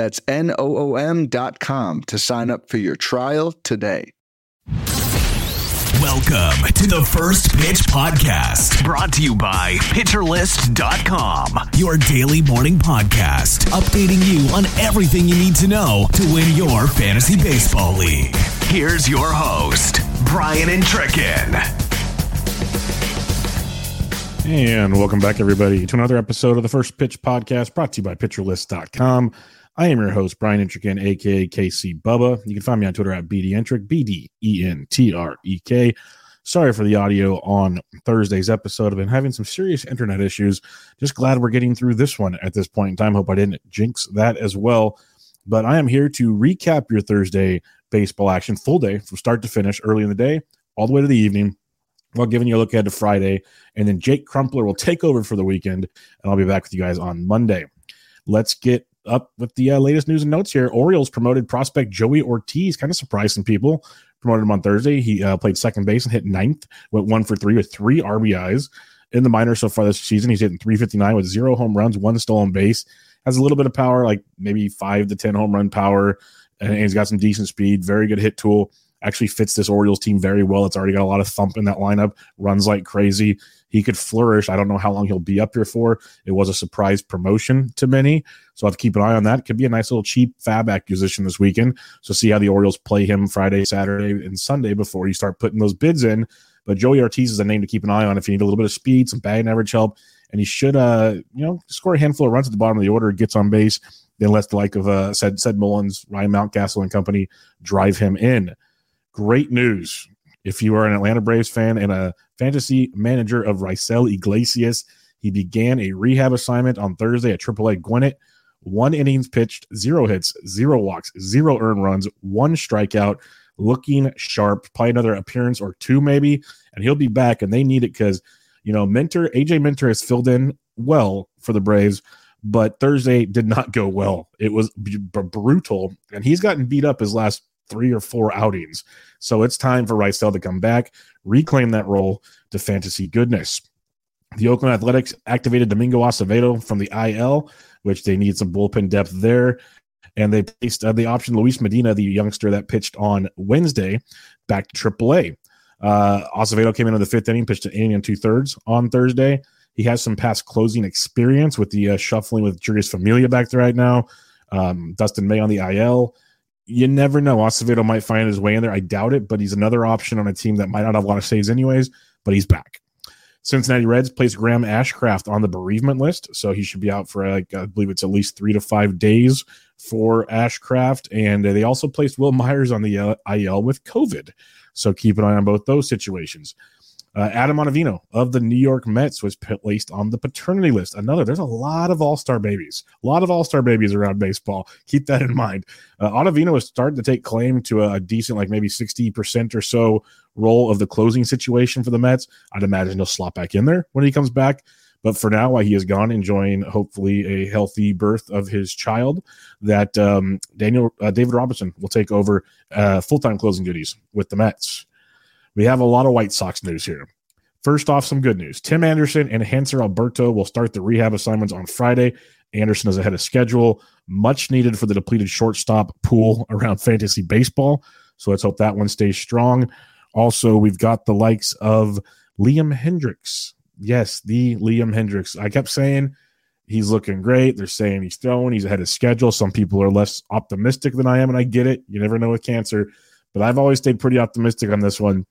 That's N O O M.com to sign up for your trial today. Welcome to the First Pitch Podcast, brought to you by PitcherList.com, your daily morning podcast, updating you on everything you need to know to win your fantasy baseball league. Here's your host, Brian Entrekin. And welcome back, everybody, to another episode of the First Pitch Podcast, brought to you by PitcherList.com. I am your host, Brian Entrek, aka KC Bubba. You can find me on Twitter at BDentrek, B D E N T R E K. Sorry for the audio on Thursday's episode. I've been having some serious internet issues. Just glad we're getting through this one at this point in time. Hope I didn't jinx that as well. But I am here to recap your Thursday baseball action, full day from start to finish, early in the day, all the way to the evening, while giving you a look ahead to Friday. And then Jake Crumpler will take over for the weekend, and I'll be back with you guys on Monday. Let's get up with the uh, latest news and notes here. Orioles promoted prospect Joey Ortiz, kind of surprised some people. Promoted him on Thursday. He uh, played second base and hit ninth, went one for three with three RBIs in the minors so far this season. He's hitting 359 with zero home runs, one stolen base. Has a little bit of power, like maybe five to 10 home run power, and he's got some decent speed, very good hit tool actually fits this Orioles team very well. It's already got a lot of thump in that lineup, runs like crazy. He could flourish. I don't know how long he'll be up here for. It was a surprise promotion to many. So I'll have to keep an eye on that. Could be a nice little cheap fab acquisition this weekend. So see how the Orioles play him Friday, Saturday, and Sunday before you start putting those bids in. But Joey Ortiz is a name to keep an eye on if you need a little bit of speed, some batting average help, and he should uh, you know, score a handful of runs at the bottom of the order, gets on base, then lets the like of uh said said Mullins, Ryan Mountcastle and company drive him in. Great news. If you are an Atlanta Braves fan and a fantasy manager of Raisel Iglesias, he began a rehab assignment on Thursday at AAA Gwinnett. One innings pitched, zero hits, zero walks, zero earned runs, one strikeout, looking sharp. Probably another appearance or two, maybe, and he'll be back. And they need it because, you know, Minter, AJ Minter has filled in well for the Braves, but Thursday did not go well. It was b- brutal, and he's gotten beat up his last three or four outings. So it's time for Raisel to come back, reclaim that role to fantasy goodness. The Oakland Athletics activated Domingo Acevedo from the IL, which they need some bullpen depth there. And they placed uh, the option Luis Medina, the youngster that pitched on Wednesday, back to AAA. Uh, Acevedo came in in the fifth inning, pitched an inning and two thirds on Thursday. He has some past closing experience with the uh, shuffling with Jeurys Familia back there right now. Um, Dustin May on the IL you never know. Acevedo might find his way in there. I doubt it, but he's another option on a team that might not have a lot of saves anyways, but he's back. Cincinnati Reds placed Graham Ashcraft on the bereavement list, so he should be out for like I believe it's at least three to five days for Ashcraft, and they also placed Wil Myers on the uh, IL with COVID, so keep an eye on both those situations. Uh, Adam Ottavino of the New York Mets was placed on the paternity list. Another, there's a lot of all star babies, a lot of all star babies around baseball. Keep that in mind. Uh, Ottavino is starting to take claim to a, a decent, like maybe 60% or so role of the closing situation for the Mets. I'd imagine he'll slot back in there when he comes back. But for now, while he is gone, enjoying hopefully a healthy birth of his child, that um, Daniel uh, David Robertson will take over uh, full time closing duties with the Mets. We have a lot of White Sox news here. First off, some good news. Tim Anderson and Hanser Alberto will start the rehab assignments on Friday. Anderson is ahead of schedule, much needed for the depleted shortstop pool around fantasy baseball. So let's hope that one stays strong. Also, we've got the likes of Liam Hendriks. Yes, the Liam Hendriks. I kept saying he's looking great. They're saying he's throwing, he's ahead of schedule. Some people are less optimistic than I am, and I get it. You never know with cancer, but I've always stayed pretty optimistic on this one.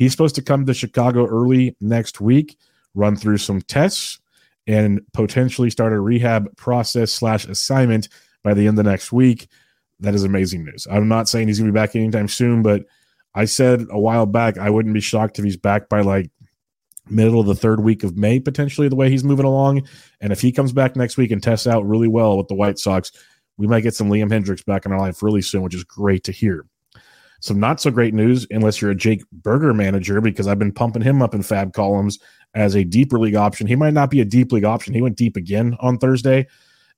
He's supposed to come to Chicago early next week, run through some tests, and potentially start a rehab process slash assignment by the end of next week. That is amazing news. I'm not saying he's going to be back anytime soon, but I said a while back I wouldn't be shocked if he's back by like middle of the third week of May, potentially the way he's moving along. And if he comes back next week and tests out really well with the White Sox, we might get some Liam Hendriks back in our life really soon, which is great to hear. Some not so great news, unless you're a Jake Burger manager, because I've been pumping him up in fab columns as a deeper league option. He might not be a deep league option. He went deep again on Thursday,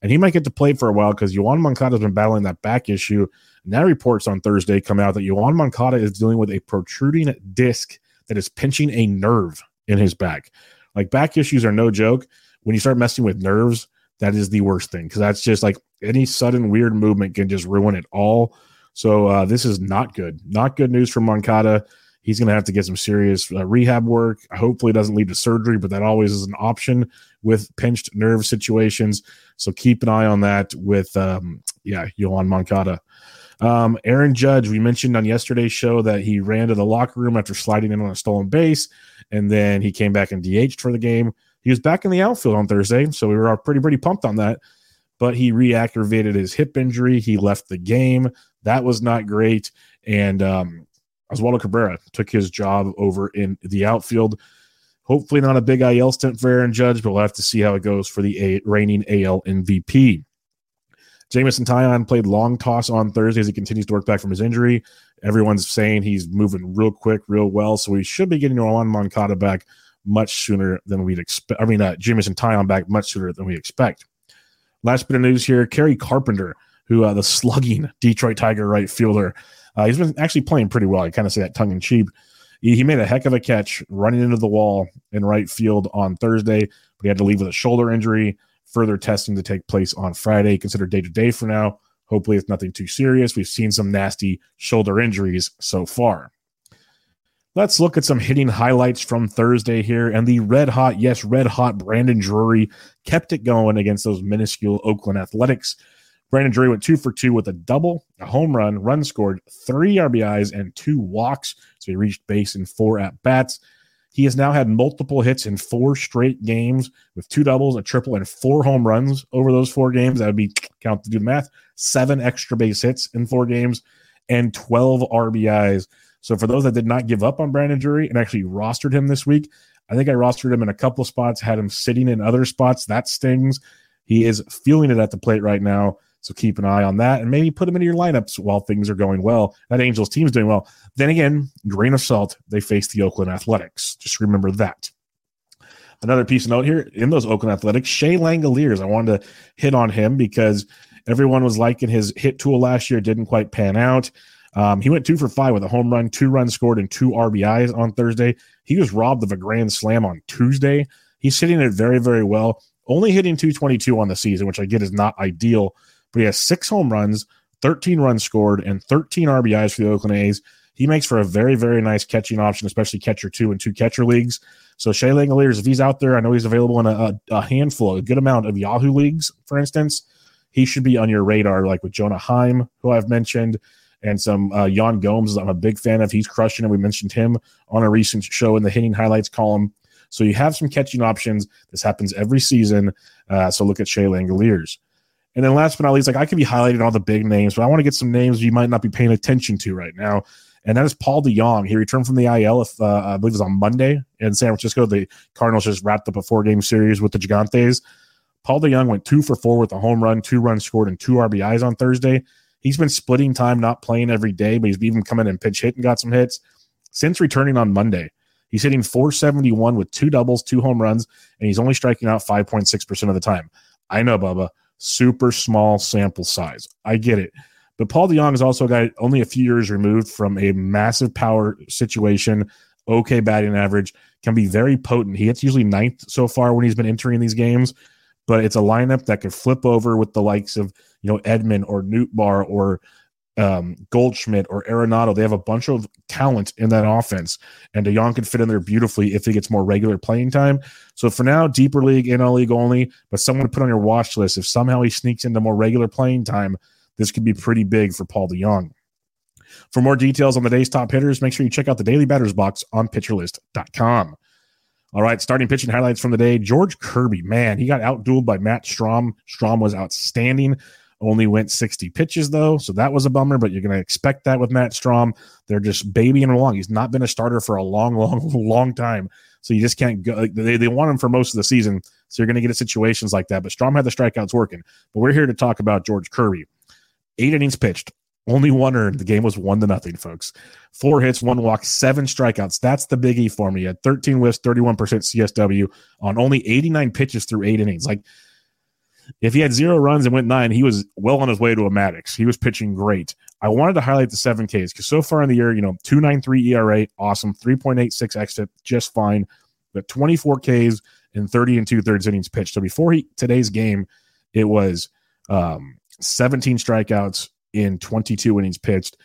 and he might get to play for a while because Yoan Moncada has been battling that back issue. Now reports on Thursday come out that Yoan Moncada is dealing with a protruding disc that is pinching a nerve in his back. Like back issues are no joke. When you start messing with nerves, that is the worst thing because that's just like any sudden weird movement can just ruin it all. So uh, this is not good. Not good news for Moncada. He's going to have to get some serious uh, rehab work. Hopefully, it doesn't lead to surgery, but that always is an option with pinched nerve situations. So keep an eye on that with, um, yeah, Yoan Moncada. Um, Aaron Judge, we mentioned on yesterday's show that he ran to the locker room after sliding in on a stolen base, and then he came back and DH'd for the game. He was back in the outfield on Thursday, so we were pretty pretty pumped on that. But he reactivated his hip injury. He left the game. That was not great. And um, Oswaldo Cabrera took his job over in the outfield. Hopefully, not a big IL stint for Aaron Judge, but we'll have to see how it goes for the a- reigning AL MVP. Jameson Taillon played long toss on Thursday as he continues to work back from his injury. Everyone's saying he's moving real quick, real well, so we should be getting Yoan Moncada back much sooner than we'd expect. I mean, uh, Jameson Taillon back much sooner than we expect. Last bit of news here: Kerry Carpenter, who uh, the slugging Detroit Tiger right fielder, uh, he's been actually playing pretty well. I kind of say that tongue in cheek. He, he made a heck of a catch running into the wall in right field on Thursday, but he had to leave with a shoulder injury. Further testing to take place on Friday. Considered day to day for now. Hopefully, it's nothing too serious. We've seen some nasty shoulder injuries so far. Let's look at some hitting highlights from Thursday here. And the red hot, yes, red hot Brandon Drury kept it going against those minuscule Oakland Athletics. Brandon Drury went two for two with a double, a home run, run scored, three RBIs, and two walks. So he reached base in four at bats. He has now had multiple hits in four straight games with two doubles, a triple, and four home runs over those four games. That would be count to do the math. Seven extra base hits in four games and 12 RBIs. So for those that did not give up on Brandon Drury and actually rostered him this week, I think I rostered him in a couple spots, had him sitting in other spots. That stings. He is feeling it at the plate right now. So keep an eye on that and maybe put them into your lineups while things are going well. That Angels team is doing well. Then again, grain of salt, they face the Oakland Athletics. Just remember that. Another piece of note here in those Oakland Athletics, Shea Langeliers. I wanted to hit on him because everyone was liking his hit tool last year, didn't quite pan out. Um, he went two for five with a home run, two runs scored, and two RBIs on Thursday. He was robbed of a grand slam on Tuesday. He's hitting it very, very well. Only hitting 222 on the season, which I get is not ideal but he has six home runs, 13 runs scored, and 13 RBIs for the Oakland A's. He makes for a very, very nice catching option, especially catcher two and two catcher leagues. So Shea Langeliers, if he's out there, I know he's available in a, a, handful, a good amount of Yahoo leagues, for instance. He should be on your radar, like with Jonah Heim, who I've mentioned, and some uh, Yan Gomes. I'm a big fan of. He's crushing it. We mentioned him on a recent show in the hitting highlights column. So you have some catching options. This happens every season. Uh, so look at Shea Langeliers. And then last but not least, like I could be highlighting all the big names, but I want to get some names you might not be paying attention to right now. And that is Paul DeJong. He returned from the IL, if uh, I believe it was on Monday in San Francisco. The Cardinals just wrapped up a four game series with the Gigantes. Paul DeJong went two for four with a home run, two runs scored, and two RBIs on Thursday. He's been splitting time, not playing every day, but he's even come in and pitch hit and got some hits since returning on Monday. He's hitting 471 with two doubles, two home runs, and he's only striking out 5.6% of the time. I know, Bubba super small sample size. I get it. But Paul DeJong is also a guy only a few years removed from a massive power situation, okay batting average, can be very potent. He hits usually ninth so far when he's been entering these games, but it's a lineup that could flip over with the likes of, you know, Edman or Nootbaar or um, Goldschmidt or Arenado. They have a bunch of talent in that offense, and DeJong can fit in there beautifully if he gets more regular playing time. So for now, deeper league, NL league only, but someone to put on your watch list. If somehow he sneaks into more regular playing time, this could be pretty big for Paul DeJong. For more details on the day's top hitters, make sure you check out the daily batters box on pitcherlist.com. All right, starting pitching highlights from the day. George Kirby, man, he got outdueled by Matt Strahm. Strahm was outstanding. Only went 60 pitches though, so that was a bummer. But you're going to expect that with Matt Strahm. They're just babying along. He's not been a starter for a long, long, long time, so you just can't go. They, they want him for most of the season, so you're going to get situations like that. But Strahm had the strikeouts working. But we're here to talk about George Kirby. Eight innings pitched, only one earned. The game was one to nothing, folks. Four hits, one walk, seven strikeouts. That's the biggie for me. At 13 whiffs, 31% CSW on only 89 pitches through eight innings. Like, if he had zero runs and went nine, he was well on his way to a Maddux. He was pitching great. I wanted to highlight the seven Ks because so far in the year, you know, 293 ERA, awesome, 3.86 xFIP, just fine. But 24 Ks and 30 and two thirds innings pitched. So before he, today's game, it was um, 17 strikeouts in 22 innings pitched.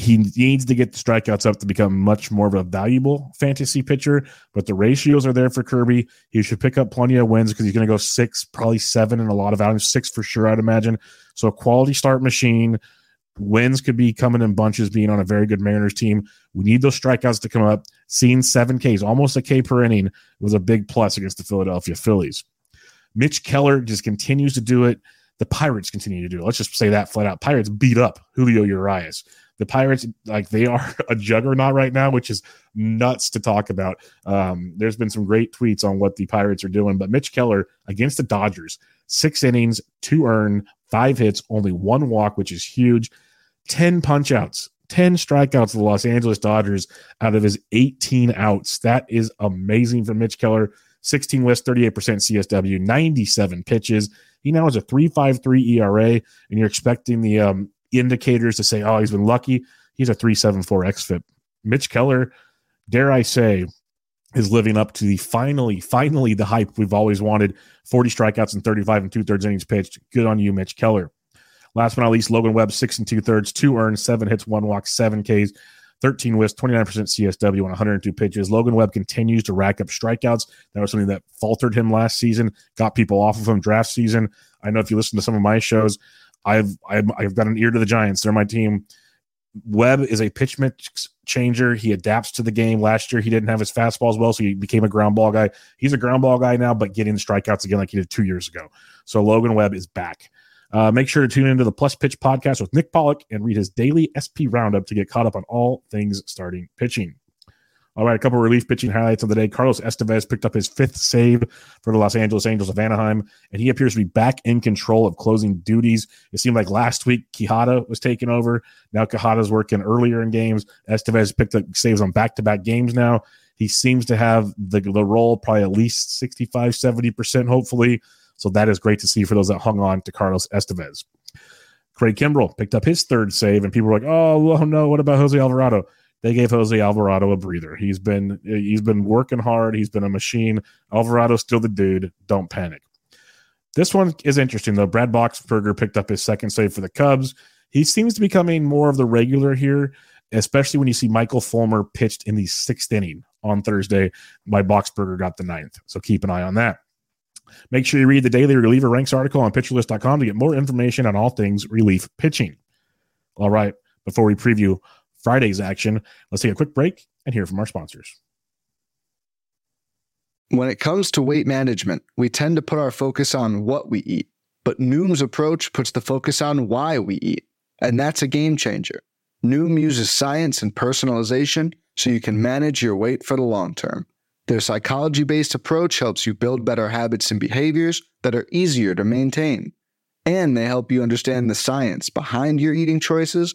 He needs to get the strikeouts up to become much more of a valuable fantasy pitcher, but the ratios are there for Kirby. He should pick up plenty of wins because he's going to go six, probably seven in a lot of outings, six for sure, I'd imagine. So, a quality start machine. Wins could be coming in bunches, being on a very good Mariners team. We need those strikeouts to come up. Seeing seven Ks, almost a K per inning, was a big plus against the Philadelphia Phillies. Mitch Keller just continues to do it. The Pirates continue to do it. Let's just say that flat out. Pirates beat up Julio Urias. The Pirates, like they are a juggernaut right now, which is nuts to talk about. Um, there's been some great tweets on what the Pirates are doing, but Mitch Keller against the Dodgers, six innings, two earned, five hits, only one walk, which is huge. 10 punch outs, 10 strikeouts to the Los Angeles Dodgers out of his 18 outs. That is amazing for Mitch Keller. 16 whiffs, 38% CSW, 97 pitches. He now has a 3.53 ERA, and you're expecting the um, indicators to say, oh, he's been lucky. He's a 3.74 xFIP. Mitch Keller, dare I say, is living up to the finally, finally the hype we've always wanted. 40 strikeouts and 35 and two thirds innings pitched. Good on you, Mitch Keller. Last but not least, Logan Webb, six and two thirds, two earned, seven hits, one walk, seven Ks. 13 whiffs, 29% CSW on 102 pitches. Logan Webb continues to rack up strikeouts. That was something that faltered him last season, got people off of him draft season. I know if you listen to some of my shows, I've I've, I've got an ear to the Giants. They're my team. Webb is a pitch mix changer. He adapts to the game. Last year, he didn't have his fastball as well, so he became a ground ball guy. He's a ground ball guy now, but getting strikeouts again like he did two years ago. So Logan Webb is back. Uh, make sure to tune into the Plus Pitch podcast with Nick Pollock and read his daily SP roundup to get caught up on all things starting pitching. All right, a couple relief pitching highlights of the day. Carlos Estevez picked up his fifth save for the Los Angeles Angels of Anaheim, and he appears to be back in control of closing duties. It seemed like last week Quijada was taking over. Now Quijada's working earlier in games. Estevez picked up saves on back to back games now. He seems to have the, the role probably at least 65, 70%, hopefully. So that is great to see for those that hung on to Carlos Estevez. Craig Kimbrel picked up his third save, and people were like, "Oh, oh no, what about Jose Alvarado?" They gave Jose Alvarado a breather. He's been he's been working hard. He's been a machine. Alvarado's still the dude. Don't panic. This one is interesting though. Brad Boxberger picked up his second save for the Cubs. He seems to be becoming more of the regular here, especially when you see Michael Fulmer pitched in the sixth inning on Thursday. By Boxberger got the ninth, so keep an eye on that. Make sure you read the daily reliever ranks article on pitcherlist.com to get more information on all things relief pitching. All right, before we preview Friday's action, let's take a quick break and hear from our sponsors. When it comes to weight management, we tend to put our focus on what we eat, but Noom's approach puts the focus on why we eat, and that's a game changer. Noom uses science and personalization so you can manage your weight for the long term. Their psychology based approach helps you build better habits and behaviors that are easier to maintain. And they help you understand the science behind your eating choices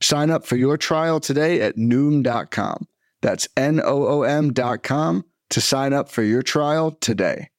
Sign up for your trial today at Noom.com. That's N O O M.com to sign up for your trial today.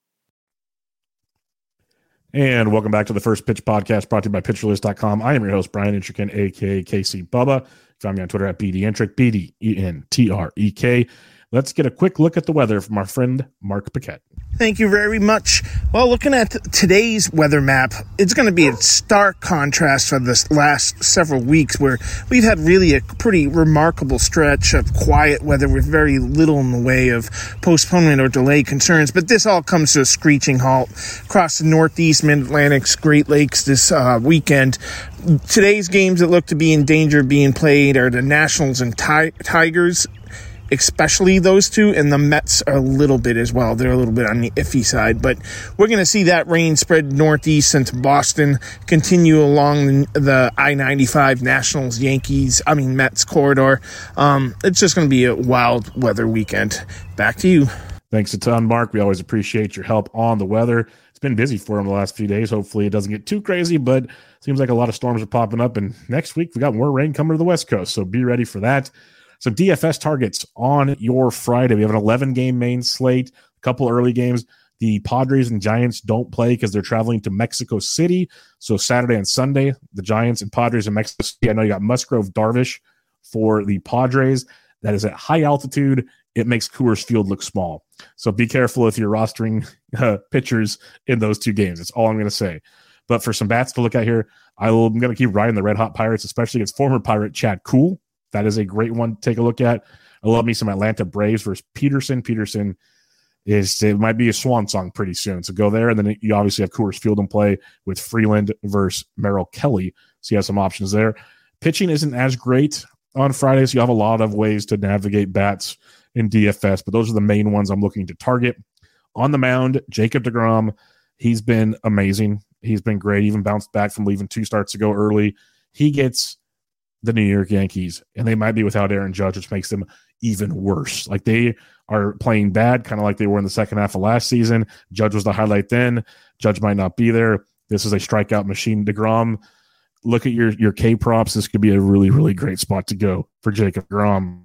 And welcome back to the First Pitch Podcast brought to you by PitcherList.com. I am your host, Brian Entrek, aka KC Bubba. Find me on Twitter at BDentrek, B D E N T R E K. Let's get a quick look at the weather from our friend Mark Paquette. Thank you very much. Well, looking at today's weather map, it's going to be a stark contrast from this last several weeks where we've had really a pretty remarkable stretch of quiet weather with very little in the way of postponement or delay concerns. But this all comes to a screeching halt across the Northeast, Mid Atlantic, Great Lakes this uh, weekend. Today's games that look to be in danger of being played are the Nationals and Tigers especially those two, and the Mets are a little bit as well. They're a little bit on the iffy side, but we're going to see that rain spread northeast into Boston, continue along the I 95 Nationals, Yankees, I mean, Mets corridor. Um, it's just going to be a wild weather weekend. Back to you. Thanks a ton, Mark. We always appreciate your help on the weather. It's been busy for him the last few days. Hopefully, it doesn't get too crazy, but seems like a lot of storms are popping up. And next week, we got more rain coming to the West Coast. So be ready for that. Some DFS targets on your Friday. We have an 11 game main slate, a couple early games. The Padres and Giants don't play because they're traveling to Mexico City. So Saturday and Sunday, the Giants and Padres in Mexico City. I know you got Musgrove Darvish for the Padres. That is at high altitude. It makes Coors Field look small. So be careful if you're rostering uh, pitchers in those two games. That's all I'm going to say. But for some bats to look at here, I'm going to keep riding the Red Hot Pirates, especially against former Pirate Chad Kuhl. That is a great one to take a look at. I love me some Atlanta Braves versus Peterson. Peterson is it might be a swan song pretty soon. So go there, and then you obviously have Coors Field in play with Freeland versus Merrill Kelly. So you have some options there. Pitching isn't as great on Fridays. You have a lot of ways to navigate bats in DFS, but those are the main ones I'm looking to target. On the mound, Jacob DeGrom, he's been amazing. He's been great. Even bounced back from leaving two starts ago early. He gets the New York Yankees, and they might be without Aaron Judge, which makes them even worse. Like they are playing bad, kind of like they were in the second half of last season. Judge was the highlight then. Judge might not be there. This is a strikeout machine. Degrom, look at your your K props. This could be a really really great spot to go for Jacob Degrom.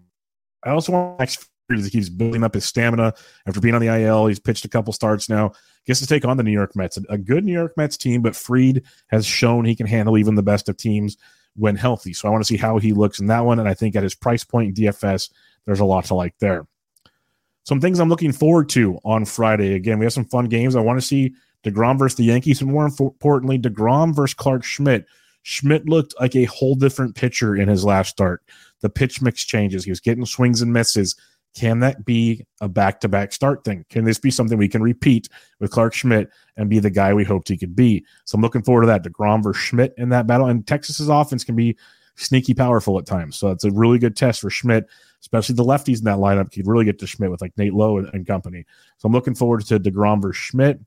I also want next he's building up his stamina after being on the IL. He's pitched a couple starts now. Gets to take on the New York Mets, a good New York Mets team, but Fried has shown he can handle even the best of teams when healthy. So I want to see how he looks in that one. And I think at his price point in DFS, there's a lot to like there. Some things I'm looking forward to on Friday. Again, we have some fun games. I want to see DeGrom versus the Yankees, and more importantly, DeGrom versus Clarke Schmidt. Schmidt looked like a whole different pitcher in his last start. The pitch mix changes. He was getting swings and misses. Can that be a back to back start thing? Can this be something we can repeat with Clarke Schmidt and be the guy we hoped he could be? So I'm looking forward to that. DeGrom versus Schmidt in that battle. And Texas's offense can be sneaky powerful at times. So it's a really good test for Schmidt, especially the lefties in that lineup could really get to Schmidt with like Nate Lowe and, and company. So I'm looking forward to DeGrom versus Schmidt.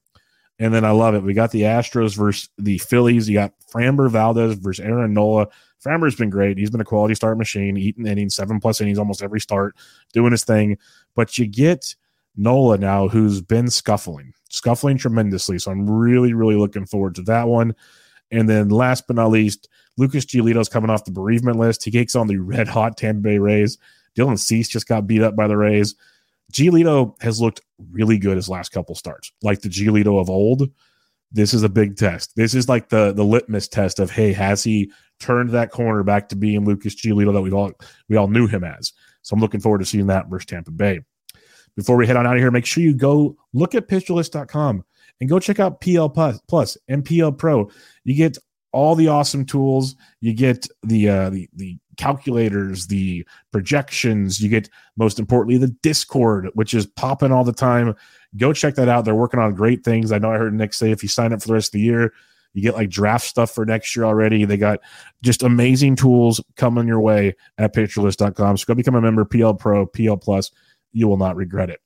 And then I love it. We got the Astros versus the Phillies. You got Framber Valdez versus Aaron Nola. Framber's been great. He's been a quality start machine, eating innings, seven plus innings almost every start, doing his thing. But you get Nola now, who's been scuffling, scuffling tremendously. So I'm really, really looking forward to that one. And then last but not least, Lucas Giolito's coming off the bereavement list. He takes on the red hot Tampa Bay Rays. Dylan Cease just got beat up by the Rays. Giolito has looked really good his last couple starts, like the Giolito of old. This is a big test. This is like the the litmus test of hey, has he turned that corner back to being Lucas Giolito that we all we all knew him as? So I'm looking forward to seeing that versus Tampa Bay. Before we head on out of here, make sure you go look at pitcherlist.com and go check out PL Plus and PL Pro. You get all the awesome tools. You get the uh, the the calculators, the projections. You get most importantly the Discord, which is popping all the time. Go check that out. They're working on great things. I know I heard Nick say if you sign up for the rest of the year, you get like draft stuff for next year already. They got just amazing tools coming your way at pitcherlist.com. So go become a member, PL Pro, PL Plus. You will not regret it.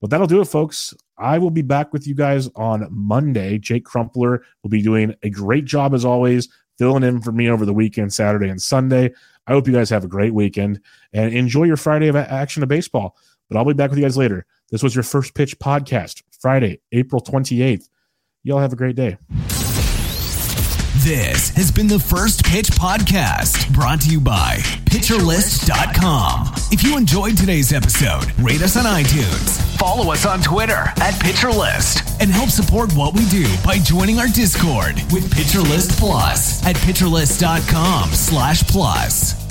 But that'll do it, folks. I will be back with you guys on Monday. Jake Crumpler will be doing a great job as always, filling in for me over the weekend, Saturday and Sunday. I hope you guys have a great weekend and enjoy your Friday of action of baseball. But I'll be back with you guys later. This was your first pitch podcast, Friday, April 28th. Y'all have a great day. This has been the First Pitch Podcast, brought to you by PitcherList.com. If you enjoyed today's episode, rate us on iTunes, follow us on Twitter at PitcherList, and help support what we do by joining our Discord with PitcherList Plus at PitcherList.com slash plus.